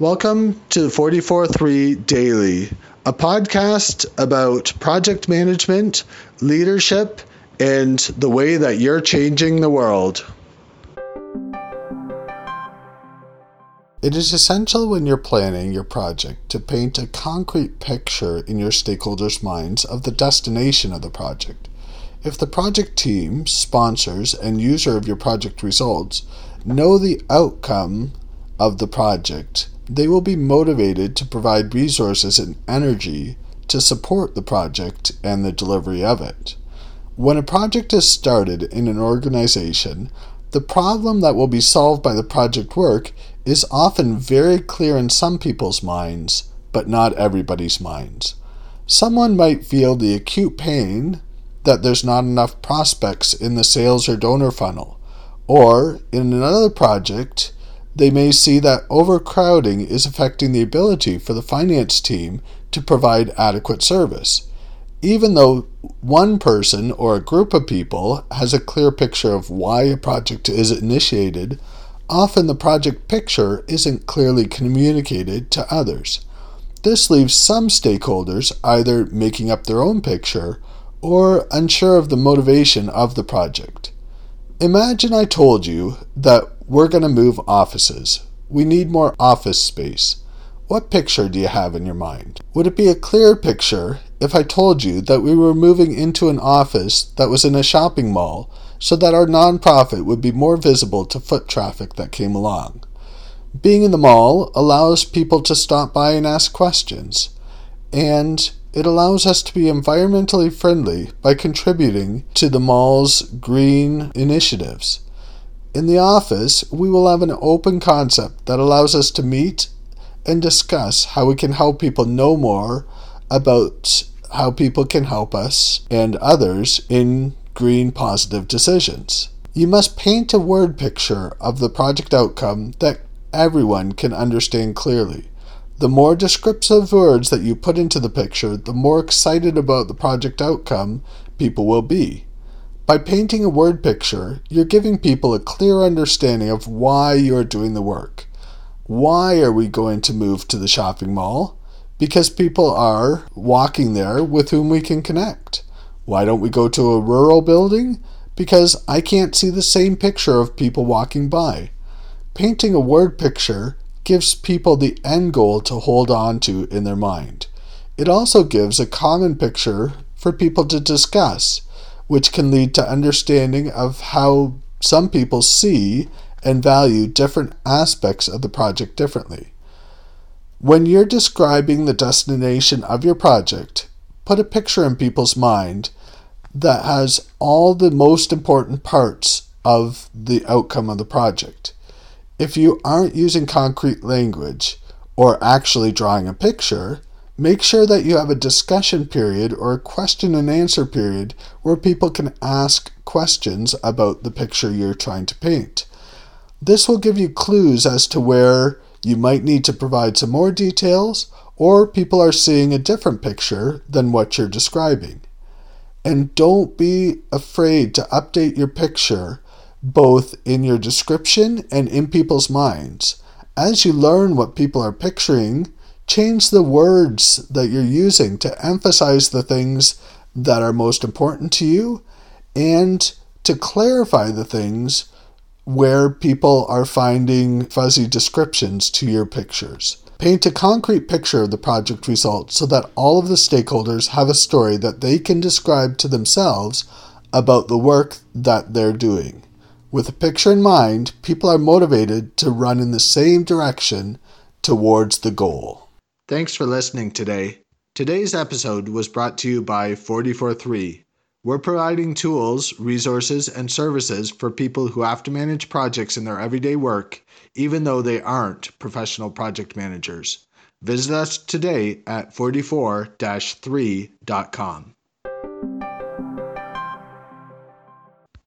Welcome to the 44.3 Daily, a podcast about project management, leadership, and the way that you're changing the world. It is essential when you're planning your project to paint a concrete picture in your stakeholders' minds of the destination of the project. If the project team, sponsors, and user of your project results know the outcome of the project, they will be motivated to provide resources and energy to support the project and the delivery of it. When a project is started in an organization, the problem that will be solved by the project work is often very clear in some people's minds, but not everybody's minds. Someone might feel the acute pain that there's not enough prospects in the sales or donor funnel. Or, in another project, they may see that overcrowding is affecting the ability for the finance team to provide adequate service. Even though one person or a group of people has a clear picture of why a project is initiated, often the project picture isn't clearly communicated to others. This leaves some stakeholders either making up their own picture or unsure of the motivation of the project. Imagine I told you that we're going to move offices. We need more office space. What picture do you have in your mind? Would it be a clear picture if I told you that we were moving into an office that was in a shopping mall so that our nonprofit would be more visible to foot traffic that came along? Being in the mall allows people to stop by and ask questions. And it allows us to be environmentally friendly by contributing to the mall's green initiatives. In the office, we will have an open concept that allows us to meet and discuss how we can help people know more about how people can help us and others in green positive decisions. You must paint a word picture of the project outcome that everyone can understand clearly. The more descriptive words that you put into the picture, the more excited about the project outcome people will be. By painting a word picture, you're giving people a clear understanding of why you're doing the work. Why are we going to move to the shopping mall? Because people are walking there with whom we can connect. Why don't we go to a rural building? Because I can't see the same picture of people walking by. Painting a word picture gives people the end goal to hold on to in their mind. It also gives a common picture for people to discuss, which can lead to understanding of how some people see and value different aspects of the project differently. When you're describing the destination of your project, put a picture in people's mind that has all the most important parts of the outcome of the project. If you aren't using concrete language or actually drawing a picture, make sure that you have a discussion period or a question and answer period where people can ask questions about the picture you're trying to paint. This will give you clues as to where you might need to provide some more details or people are seeing a different picture than what you're describing. And don't be afraid to update your picture both in your description and in people's minds. As you learn what people are picturing, change the words that you're using to emphasize the things that are most important to you and to clarify the things where people are finding fuzzy descriptions to your pictures. Paint a concrete picture of the project results so that all of the stakeholders have a story that they can describe to themselves about the work that they're doing. With a picture in mind, people are motivated to run in the same direction towards the goal. Thanks for listening today. Today's episode was brought to you by 443. We're providing tools, resources, and services for people who have to manage projects in their everyday work, even though they aren't professional project managers. Visit us today at 44 3.com.